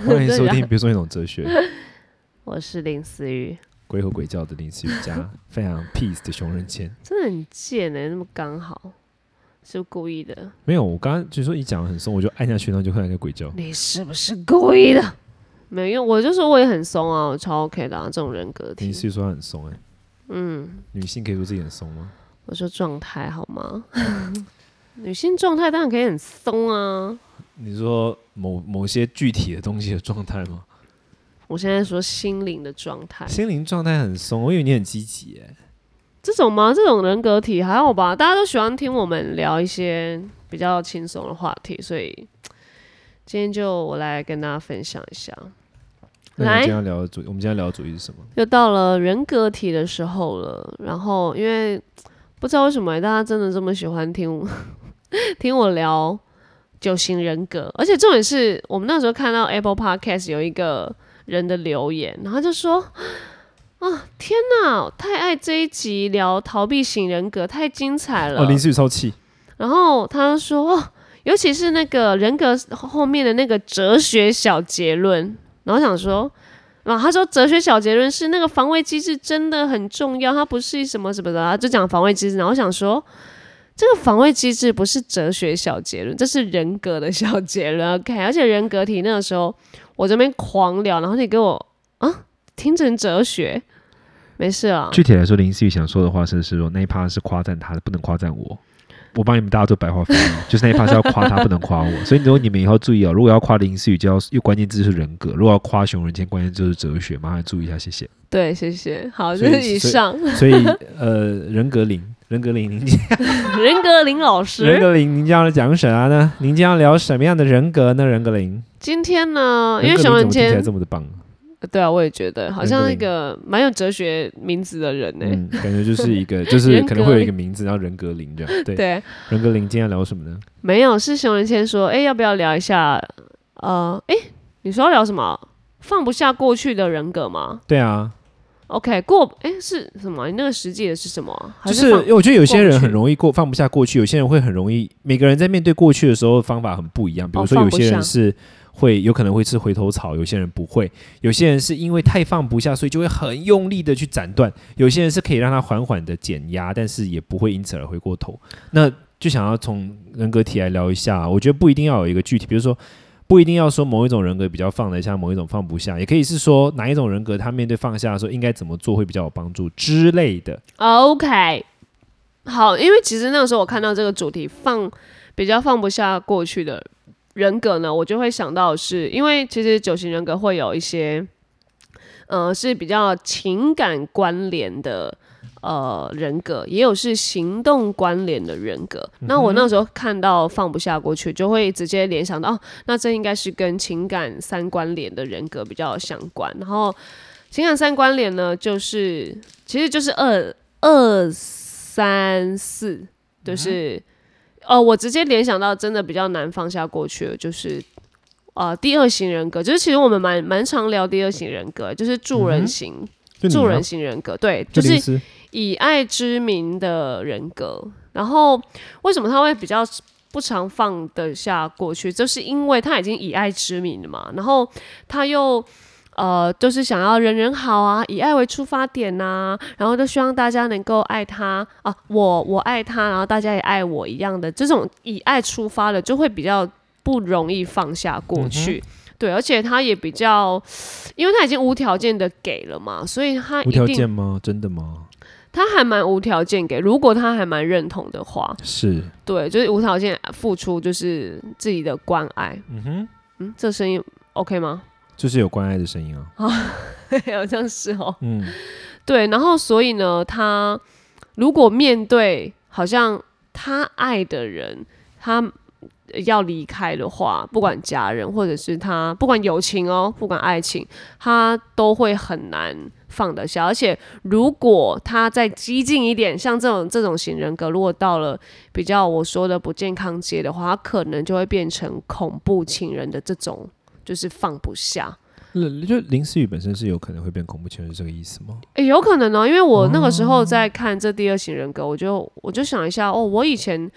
欢迎收听，别说那种哲学，我是林思雨，鬼吼鬼叫的林思雨加非常 peace 的熊仁谦。真的很贱哎、那么刚好，是不是故意的？没有，我刚刚就说你讲的很松，我就按下去，然后就突然在鬼叫。你是不是故意的？没有，因为我就说我也很松啊，我超 OK 的啊，这种人格体。林思雨说他很松哎、嗯，女性可以说自己很松吗？我说状态好吗？女性状态当然可以很松啊。你说某某些具体的东西的状态吗？我现在说心灵的状态，心灵状态很松，我以为你很积极哎。这种吗？这种人格体还好吧？大家都喜欢听我们聊一些比较轻松的话题，所以今天就我来跟大家分享一下。来那你今天要聊的主，我们今天聊的主题是什么？又到了人格体的时候了，然后因为不知道为什么大家真的这么喜欢听我 听我聊九型人格，而且重点是我们那时候看到 Apple Podcast 有一个人的留言，然后就说啊天哪，太爱这一集聊逃避型人格，太精彩了。哦，林思雨超气，然后他说，哦，尤其是那个人格后面的那个哲学小结论，然后想说，啊，他说哲学小结论是那个防卫机制真的很重要，它不是什么什么的，他就讲防卫机制。然后我想说，这个防卫机制不是哲学小结论，这是人格的小结论。OK，而且人格体那个时候我这边狂聊，然后你给我啊听成哲学，没事啊。具体来说，林思雨想说的话是是说那一趴是夸赞他的，不能夸赞我。我帮你们大家做白话翻译，就是那一趴是要夸他，不能夸我。所以如果你们以后注意哦，如果要夸林思雨，就要用关键字是人格；如果要夸熊仁谦，关键字就是哲学。麻烦注意一下，谢谢。对，谢谢。好，所以这是以上所以呃，人格林，人格林，您 人格林老师。人格林，您今天要讲什么呢？您今天要聊什么样的人格呢？人格林，今天呢，因为人格熊仁林怎么听起来谦，这么的棒？对啊，我也觉得好像一个蛮有哲学名字的人呢、嗯，感觉就是一个，就是可能会有一个名字，然后人格林这样。对，对，人格林今天要聊什么呢？没有是熊仁谦说，哎、要不要聊一下？呃，哎、你说要聊什么？放不下过去的人格吗对啊，？OK，过，哎、是什么？你那个实际的是什么就是因为我觉得有些人很容易过放不下过去，有些人会很容易，每个人在面对过去的时候方法很不一样。比如说有些人是会有可能会吃回头草，有些人不会，有些人是因为太放不下，所以就会很用力的去斩断，有些人是可以让他缓缓的减压，但是也不会因此而回过头。那就想要从人格体来聊一下，我觉得不一定要有一个具体，比如说。不一定要说某一种人格比较放得下，某一种放不下，也可以是说哪一种人格他面对放下的时候应该怎么做会比较有帮助之类的。OK，好，因为其实那个时候我看到这个主题放比较放不下过去的人格呢，我就会想到是，因为其实九型人格会有一些，呃，是比较情感关联的。呃，人格也有是行动关联的人格。那我那时候看到放不下过去，就会直接联想到，哦，那这应该是跟情感三关联的人格比较相关。然后情感三关联呢，就是其实就是二二三四，就是、哦，我直接联想到真的比较难放下过去的，就是呃第二型人格，就是其实我们蛮蛮常聊第二型人格，就是助人型、助人型人格，对，就是以爱之名的人格。然后为什么他会比较不常放得下过去？就是因为他已经以爱之名了嘛，然后他又。呃，就是想要人人好啊，以爱为出发点呐、然后都希望大家能够爱他啊，我我爱他，然后大家也爱我一样的这种以爱出发的，就会比较不容易放下过去。对，而且他也比较，因为他已经无条件的给了嘛，所以他无条件吗？真的吗？他还蛮无条件给，如果他还蛮认同的话，是，对，就是无条件付出，就是自己的关爱。嗯哼，嗯，这声音 OK 吗？就是有关爱的声音啊。好像是哦。嗯，对，然后所以呢，他如果面对好像他爱的人，他要离开的话，不管家人或者是他，不管友情哦，不管爱情，他都会很难放得下。而且如果他再激进一点，像这种这种型人格，如果到了比较我说的不健康阶的话，他可能就会变成恐怖情人的这种，就是放不下。嗯就林思雨本身是有可能会变恐怖情人，是这个意思吗？诶，有可能哦，因为我那个时候在看这第二型人格，我就我就想一下，哦，我以前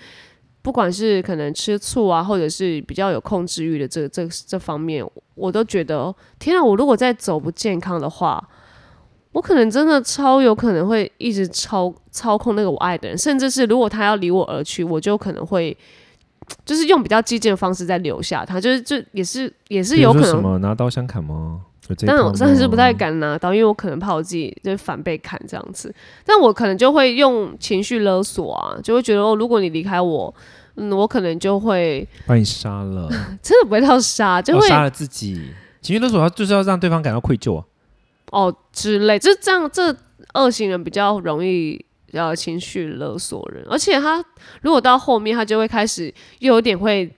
不管是可能吃醋啊，或者是比较有控制欲的这这这方面，我都觉得天啊！我如果再走不健康的话，我可能真的超有可能会一直操操控那个我爱的人，甚至是如果他要离我而去，我就可能会就是用比较激进的方式再留下他，就是这也是也是有可能。什么拿刀相砍吗？但我套真的是不太敢拿刀，因为我可能怕我自己就是反被砍这样子。但我可能就会用情绪勒索啊，就会觉得哦，如果你离开我，嗯，我可能就会把你杀了，真的不会到杀，就会哦杀了自己。情绪勒索，他就是要让对方感到愧疚啊。哦之类，就这样，这二型人比较容易呃情绪勒索人，而且他如果到后面，他就会开始又有点会，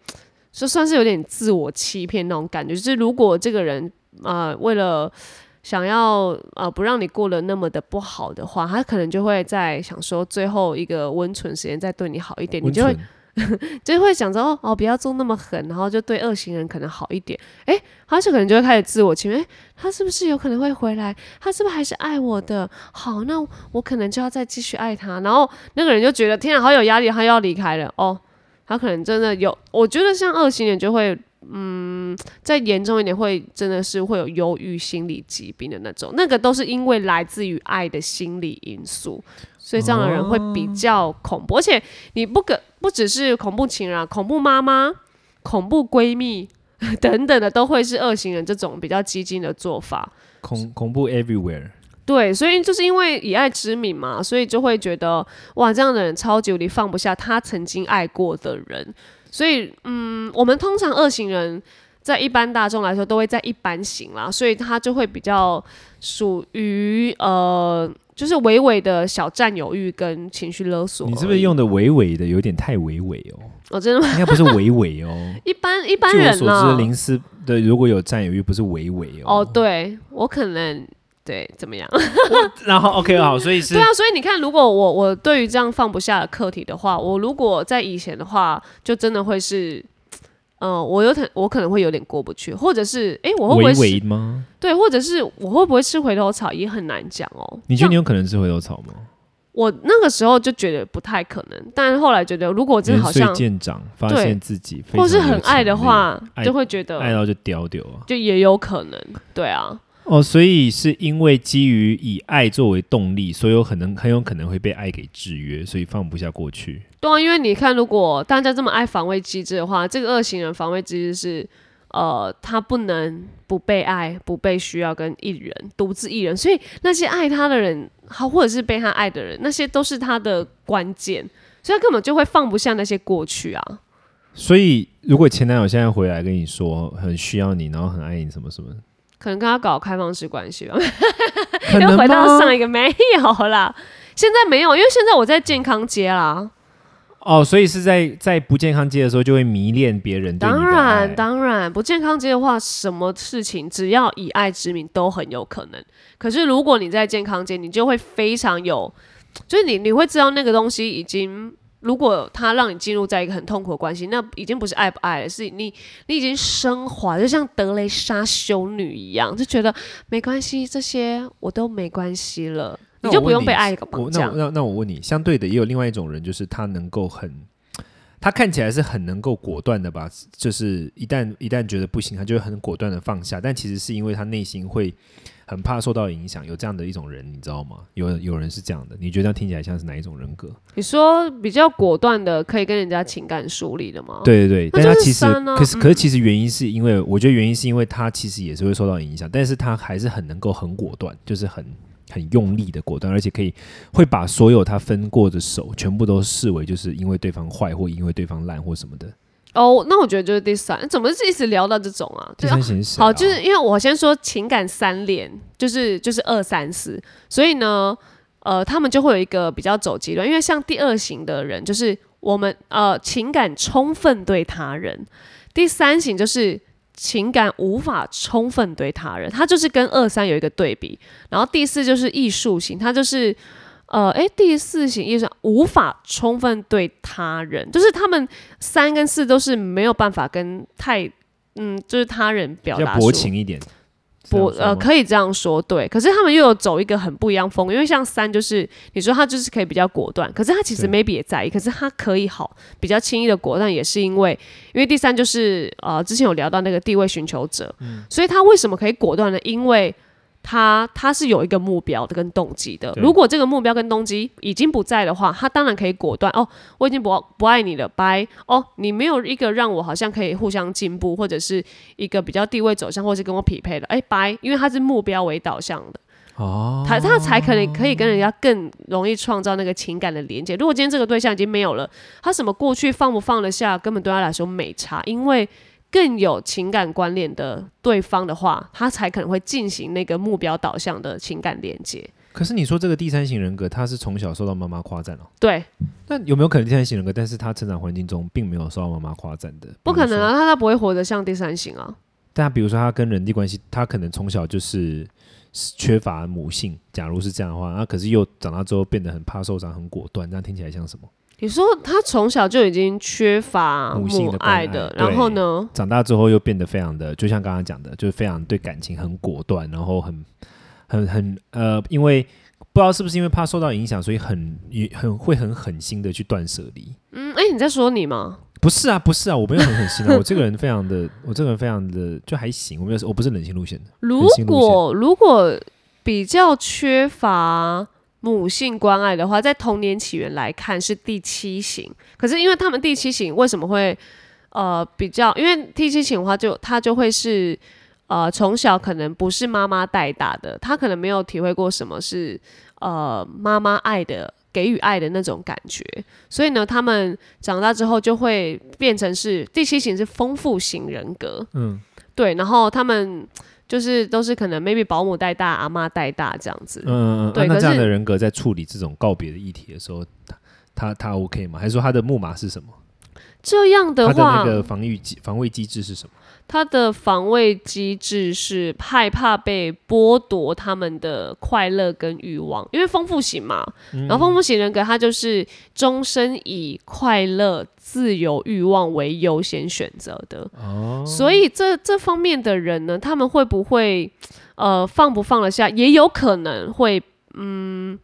就算是有点自我欺骗那种感觉，就是如果这个人呃为了想要呃不让你过得那么的不好的话，他可能就会在想说最后一个温存时间再对你好一点，你就会 就会想着哦哦，不要做那么狠，然后就对恶行人可能好一点。诶，他就可能就会开始自我欺骗，诶，他是不是有可能会回来？他是不是还是爱我的？好，那我可能就要再继续爱他。然后那个人就觉得天啊，好有压力，他又要离开了。哦，他可能真的有，我觉得像恶行人就会。嗯，再严重一点会真的是会有忧郁心理疾病的那种，那个都是因为来自于爱的心理因素，所以这样的人会比较恐怖，而且你不可不只是恐怖情人、啊，恐怖妈妈、恐怖闺蜜 等等的，都会是恶行人这种比较激进的做法。恐恐怖 everywhere。对，所以就是因为以爱之名嘛，所以就会觉得哇，这样的人超级无敌放不下他曾经爱过的人。所以，嗯，我们通常二型人在一般大众来说都会在一般型啦，所以他就会比较属于呃，就是微微的小占有欲跟情绪勒索。你是不是用的伪伪的有点太伪伪哦？哦，真的吗？应该不是伪伪哦。一般一般据我人所知，呢？林斯的如果有占有欲，不是伪伪哦。哦，对我可能对怎么样？然后 OK 好，所以是对啊，所以你看，如果我我对于这样放不下的课题的话，我如果在以前的话，就真的会是，嗯、我有可我可能会有点过不去，或者是，哎、我会不伪会是？对，或者是我会不会吃回头草也很难讲哦。你觉得你有可能吃回头草吗？我那个时候就觉得不太可能，但是后来觉得，如果真的好像渐长，发对现自己非或是很爱的话，就会觉得爱到就丢丢啊。就也有可能，对啊。哦，所以是因为基于以爱作为动力，所以有可能很有可能会被爱给制约，所以放不下过去。对啊，因为你看，如果大家这么爱防卫机制的话，这个恶行人防卫机制是，呃，他不能不被爱、不被需要，跟一人独自一人，所以那些爱他的人，好或者是被他爱的人，那些都是他的关键，所以他根本就会放不下那些过去啊。所以，如果前男友现在回来跟你说很需要你，然后很爱你，什么什么，可能跟他搞开放式关系吧，又回到？上一个没有啦，现在没有，因为现在我在健康街啦。哦，所以是在在不健康街的时候就会迷恋别人对当然，当然，不健康街的话，什么事情只要以爱之名都很有可能。可是如果你在健康街，你就会非常有，就是你你会知道那个东西已经，如果他让你进入在一个很痛苦的关系，那已经不是爱不爱了，是你你已经升华，就像德雷莎修女一样，就觉得没关系，这些我都没关系了，你就不用被爱我绑架。那我那那我问你，相对的也有另外一种人，就是他能够很，他看起来是很能够果断的吧，就是一旦一旦觉得不行，他就会很果断的放下，但其实是因为他内心会很怕受到影响，有这样的一种人，你知道吗？有有人是这样的，你觉得这样听起来像是哪一种人格？你说比较果断的，可以跟人家情感梳理的吗？对对对，但他其实可是可是嗯其实原因是因为，我觉得原因是因为他其实也是会受到影响，但是他还是很能够很果断，就是很很用力的果断，而且可以会把所有他分过的手全部都视为就是因为对方坏或因为对方烂或什么的。哦，那我觉得就是第三，怎么是一直聊到这种啊？第三型是好，就是因为我先说情感三连，就是就是二三四，所以呢，呃，他们就会有一个比较走极端，因为像第二型的人，就是我们呃情感充分对他人；第三型就是情感无法充分对他人，他就是跟二三有一个对比，然后第四就是艺术型，他就是。呃，诶，第四型艺术无法充分对他人，就是他们三跟四都是没有办法跟太，嗯，就是他人表达薄情一点，不呃，可以这样说，对。可是他们又有走一个很不一样风格，因为像三就是你说他就是可以比较果断，可是他其实 maybe 也在意，可是他可以好比较轻易的果断，也是因为因为第三就是呃之前有聊到那个地位寻求者，嗯所以他为什么可以果断呢？因为他他是有一个目标的跟动机的。如果这个目标跟动机已经不在的话，他当然可以果断哦，我已经不不爱你了，拜哦，你没有一个让我好像可以互相进步，或者是一个比较地位走向，或是跟我匹配的，哎拜，因为他是目标为导向的，哦，他他才可能可以跟人家更容易创造那个情感的连接。如果今天这个对象已经没有了，他什么过去放不放得下，根本对他来说没差，因为更有情感关联的对方的话，他才可能会进行那个目标导向的情感连接。可是你说这个第三型人格，他是从小受到妈妈夸赞哦。对，那有没有可能第三型人格，但是他成长环境中并没有受到妈妈夸赞的？不可能啊，他他不会活得像第三型啊。但他比如说他跟人际关系，他可能从小就是缺乏母性。假如是这样的话，那可是又长大之后变得很怕受伤、很果断，这样听起来像什么？你说他从小就已经缺乏母性的爱爱的，然后呢？长大之后又变得非常的，就像刚刚讲的，就是非常对感情很果断，然后很很很呃，因为不知道是不是因为怕受到影响，所以很也很会很狠心的去断舍离。嗯，哎、你在说你吗？不是啊，不是啊，我没有很狠心啊，我这个人非常的，我这个人非常的就还行，我没有，我不是冷心路线的。如果如果比较缺乏母性关爱的话，在童年起源来看是第七型。可是因为他们第七型为什么会呃比较？因为第七型的话就，他就会是呃从小可能不是妈妈带大的，他可能没有体会过什么是呃妈妈爱的。给予爱的那种感觉，所以呢，他们长大之后就会变成是第七型是丰富型人格，嗯，对，然后他们就是都是可能 maybe 保姆带大、阿妈带大这样子。嗯嗯嗯，对啊那这样的人格在处理这种告别的议题的时候，他他他 OK 吗？还是说他的木马是什么？这样的他的话，那个防御机防卫机制是什么？他的防卫机制是害怕被剥夺他们的快乐跟欲望，因为丰富型嘛，然后丰富型人格他就是终身以快乐、自由、欲望为优先选择的。哦，所以这这方面的人呢，他们会不会呃放不放得下，也有可能会嗯。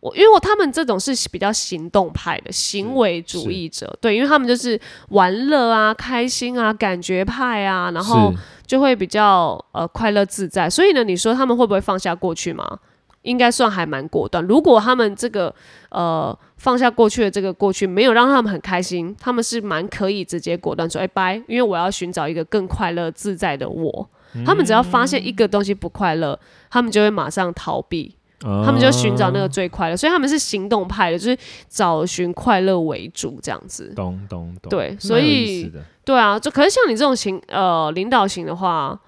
我因为我他们这种是比较行动派的行为主义者，对，因为他们就是玩乐啊、开心啊、感觉派啊，然后就会比较呃快乐自在。所以呢，你说他们会不会放下过去吗？应该算还蛮果断。如果他们这个呃放下过去的这个过去没有让他们很开心，他们是蛮可以直接果断说哎拜，因为我要寻找一个更快乐自在的我。他们只要发现一个东西不快乐，他们就会马上逃避，他们就寻找那个最快乐。所以他们是行动派的，就是找寻快乐为主这样子。懂懂懂，对所以对啊，就可是像你这种型呃领导型的话，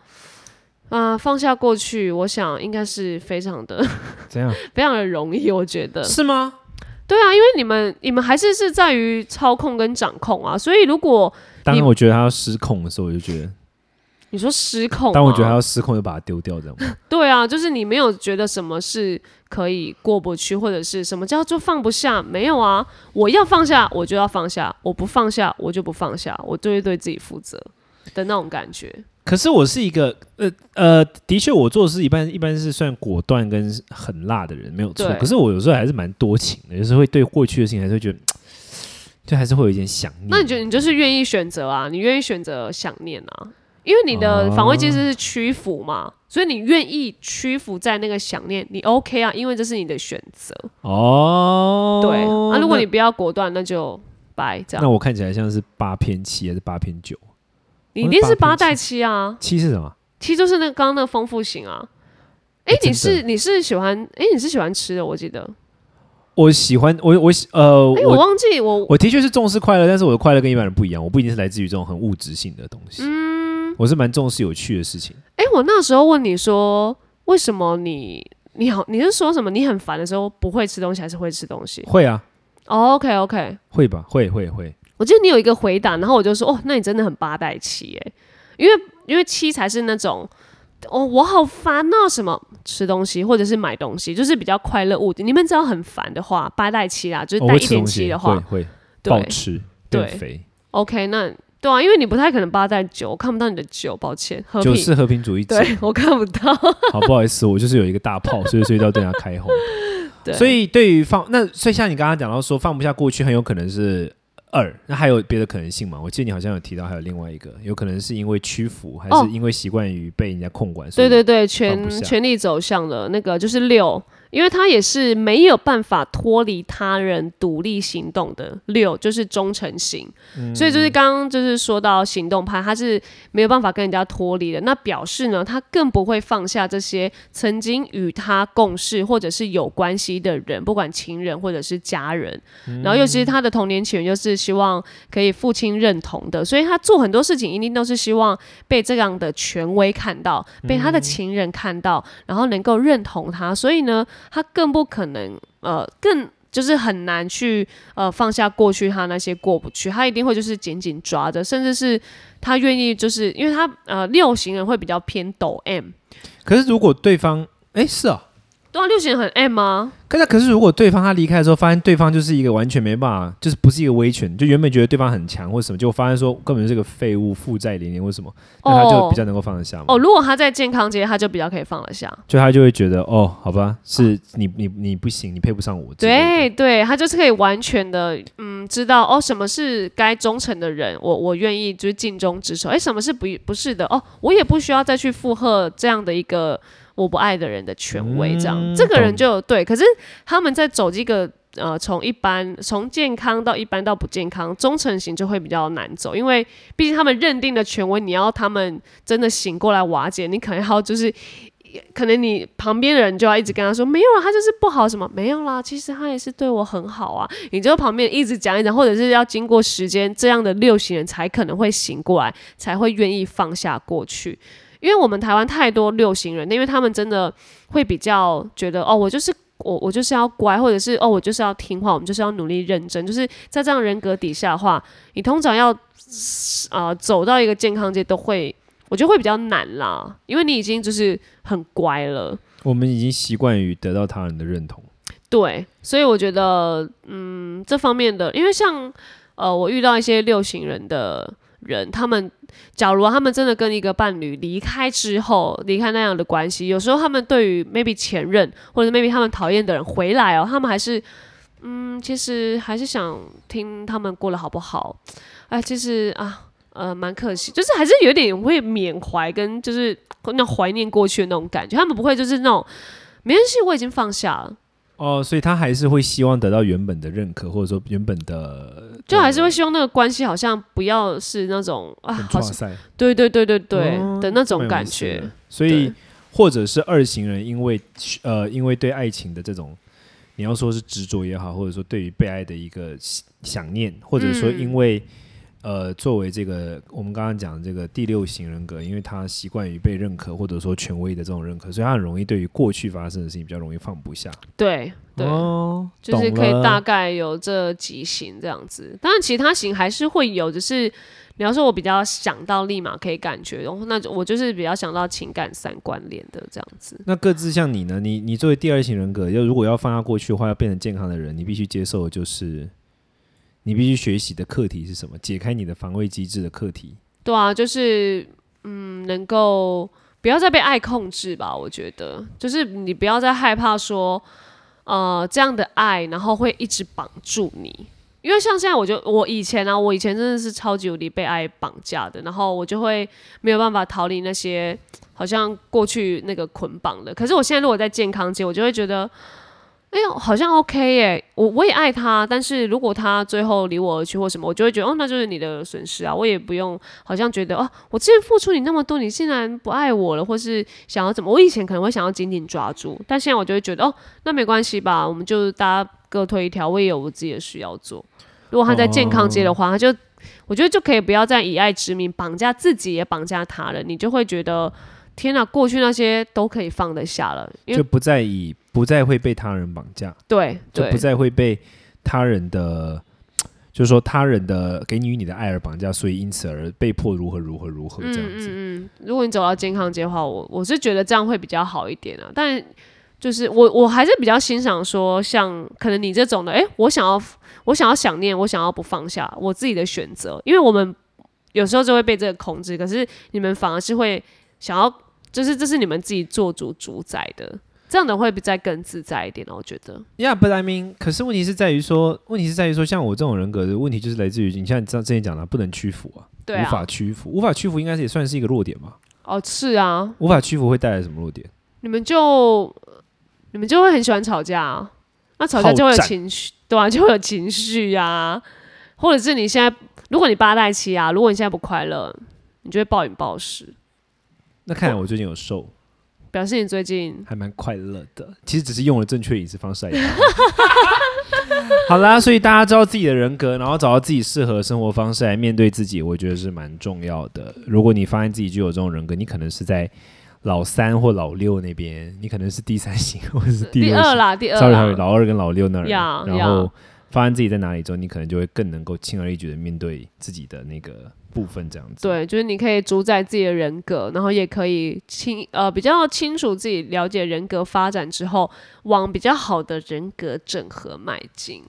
啊、放下过去，我想应该是非常的怎样？非常的容易，我觉得。是吗？对啊，因为你们你们还是是在于操控跟掌控啊，所以如果当你我觉得他要失控的时候，我就觉得，你说失控、但，我觉得他要失控，就把它丢掉，这样吗。对啊，就是你没有觉得什么是可以过不去，或者是什么叫做放不下？没有啊，我要放下我就要放下，我不放下我就不放下，我就会对自己负责的那种感觉。可是我是一个呃呃，的确我做事一般一般是算果断跟很辣的人，没有错。可是我有时候还是蛮多情的，有时候会对过去的事情还是会觉得，就还是会有一点想念。那你觉得你就是愿意选择啊？你愿意选择想念啊？因为你的防卫机制是屈服嘛，所以你愿意屈服在那个想念，你 OK 啊？因为这是你的选择。哦，对，啊，如果你那不要果断，那就拜这样。那我看起来像是八偏七还是八偏九？你一定是八八偏带七啊，七是什么？七就是那个刚刚那个丰富型啊。哎、你是你是喜欢哎、你是喜欢吃的，我记得。我喜欢我我喜呃哎、我我忘记我我的确是重视快乐，但是我的快乐跟一般人不一样，我不一定是来自于这种很物质性的东西。嗯，我是蛮重视有趣的事情。哎、我那时候问你说，为什么你你好你是说什么？你很烦的时候不会吃东西，还是会吃东西、会啊，哦 OK OK，会吧，会会会。我记得你有一个回答，然后我就说哦，那你真的很八代七哎，因为因为七才是那种。哦，我好烦哦！什么吃东西或者是买东西，就是比较快乐物。你们只要很烦的话，八代七啦，就是我带一点七的话，会暴吃变对肥。OK，那对啊，因为你不太可能八在九，我看不到你的九，抱歉，和平，九是和平主义者，对我看不到。好不好意思，我就是有一个大炮，所以所以要对他开轰。对，所以对于放那，所以像你刚刚讲到说放不下过去，很有可能是二，那还有别的可能性吗？我记得你好像有提到还有另外一个，有可能是因为屈服，还哦是因为习惯于被人家控管？所以对对对，权权力走向的那个就是六，因为他也是没有办法脱离他人独立行动的六，就是忠诚型。嗯所以就是刚刚就是说到行动派，他是没有办法跟人家脱离的。那表示呢，他更不会放下这些曾经与他共事或者是有关系的人，不管情人或者是家人。然后尤其是他的童年起源，就是希望可以父亲认同的，所以他做很多事情一定都是希望被这样的权威看到，被他的情人看到，然后能够认同他。所以呢，他更不可能呃更。就是很难去呃放下过去他那些过不去，他一定会就是紧紧抓着，甚至是他愿意就是因为他呃六型人会比较偏抖 M，可是如果对方，哎，是啊。对啊，六型很 M 吗？可是，可是，如果对方他离开的时候，发现对方就是一个完全没办法，就是不是一个威权，就原本觉得对方很强或什么，结果发现说根本就是个废物，负债连连，为什么？那他就比较能够放得下嘛。哦，如果他在健康街，他就比较可以放得下。就他就会觉得，哦，好吧，是你你你不行，你配不上我。对，对，他就是可以完全的，嗯，知道哦，什么是该忠诚的人，我我愿意就是尽忠职守。哎，什么是不不是的？哦，我也不需要再去附和这样的一个我不爱的人的权威，这样、嗯这个人就对。可是他们在走这个呃，从一般从健康到一般到不健康，忠诚型就会比较难走，因为毕竟他们认定的权威，你要他们真的醒过来瓦解，你可能要就是。可能你旁边的人就要一直跟他说没有啊，他就是不好什么没有啦，其实他也是对我很好啊。你就旁边一直讲一讲，或者是要经过时间，这样的六型人才可能会醒过来，才会愿意放下过去。因为我们台湾太多六型人，因为他们真的会比较觉得哦，我就是我，我就是要乖，或者是哦，我就是要听话，我们就是要努力认真。就是在这样人格底下的话，你通常要呃走到一个健康界都会，我觉得会比较难啦，因为你已经就是很乖了。我们已经习惯于得到他人的认同。对，所以我觉得，嗯，这方面的，因为像呃，我遇到一些六型人的人，他们假如他们真的跟一个伴侣离开之后，离开那样的关系，有时候他们对于 maybe 前任或者 maybe 他们讨厌的人回来哦，他们还是，嗯，其实还是想听他们过得好不好。哎，其实啊。呃，蛮可惜，就是还是有点会缅怀跟就是那怀念过去的那种感觉。他们不会就是那种没关系，我已经放下了。哦，所以他还是会希望得到原本的认可，或者说原本的，就还是会希望那个关系好像不要是那种啊，很好像哇塞。对对对对对、哦的那种感觉。所以或者是二型人，因为呃，因为对爱情的这种，你要说是执着也好，或者说对于被爱的一个想想念，或者说嗯。因为、呃，作为这个我们刚刚讲的这个第六型人格，因为他习惯于被认可，或者说权威的这种认可，所以他很容易对于过去发生的事情比较容易放不下。对对、哦，就是可以大概有这几型这样子。当然其他型还是会有，只是你要说我比较想到立马可以感觉，然后那就我就是比较想到情感三关联的这样子。那各自像你呢？你你作为第二型人格，要如果要放下过去的话，要变成健康的人，你必须接受的就是你必须学习的课题是什么？解开你的防卫机制的课题。对啊，就是嗯，能够不要再被爱控制吧。我觉得，就是你不要再害怕说，呃，这样的爱，然后会一直绑住你。因为像现在，我就我以前啊，我以前真的是超级无敌被爱绑架的，然后我就会没有办法逃离那些好像过去那个捆绑的。可是我现在如果在健康界，我就会觉得，哎呦，好像 OK 耶，我我也爱他，但是如果他最后离我而去或什么，我就会觉得，哦，那就是你的损失啊，我也不用好像觉得，哦，我之前付出你那么多，你竟然不爱我了，或是想要怎么？我以前可能会想要紧紧抓住，但现在我就会觉得，哦，那没关系吧，我们就大家各退一条，我也有我自己的事要做。如果他在健康界的话，他就我觉得就可以不要再以爱之名绑架自己，也绑架他人，你就会觉得。天哪，过去那些都可以放得下了，因为就不再以不再会被他人绑架，对对就不再会被他人的，就是说他人的给予你的爱而绑架，所以因此而被迫如何如何如何这样子。嗯嗯，如果你走到健康街的话，我我是觉得这样会比较好一点啊。但就是我我还是比较欣赏说，像可能你这种的，诶，我想要我想要想念，我想要不放下我自己的选择，因为我们有时候就会被这个控制，可是你们反而是会想要，就是这是你们自己做主主宰的，这样的会比再更自在一点哦，我觉得。Yeah, but I mean，可是问题是在于说，问题是在于说，像我这种人格的问题，就是来自于你像你知道之前讲的，不能屈服啊，对无法啊，屈服，无法屈服应该是也算是一个弱点吧。哦，是啊，无法屈服会带来什么弱点？你们就你们就会很喜欢吵架啊，那吵架就会有情绪，对啊，就会有情绪啊，或者是你现在，如果你八代七啊，如果你现在不快乐，你就会暴饮暴食，那看来我最近有瘦，表示你最近还蛮快乐的。其实只是用了正确饮食方式而已。好啦，所以大家知道自己的人格，然后找到自己适合的生活方式来面对自己，我觉得是蛮重要的。如果你发现自己具有这种人格，你可能是在老三或老六那边，你可能是第三型或者是 第二啦，第二 sorry sorry，老二跟老六那儿，呀 然后呀发现自己在哪里之后，你可能就会更能够轻而易举的面对自己的那个部分，这样子。对，就是你可以主宰自己的人格，然后也可以清呃比较清楚自己了解人格发展之后，往比较好的人格整合迈进。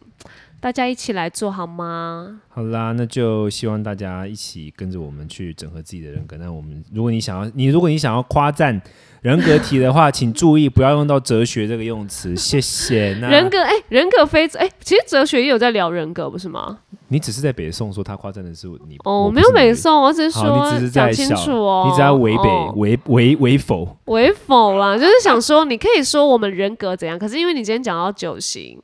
大家一起来做好吗？好啦，那就希望大家一起跟着我们去整合自己的人格。那我们，如果你想要，你如果你想要夸赞人格题的话，请注意不要用到哲学这个用词，谢谢。那人格哎、人格非哎、其实哲学也有在聊人格，不是吗？你只是在北宋说他夸赞的是你哦，我没有北宋，我只是说你只是在讲清楚哦，你只要违北哦违违违否。为否啦，就是想说，你可以说我们人格怎样，可是因为你今天讲到九型，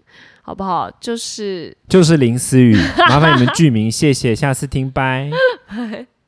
好不好？就是就是林思雨，麻烦你们剧名，谢谢，下次听，拜。拜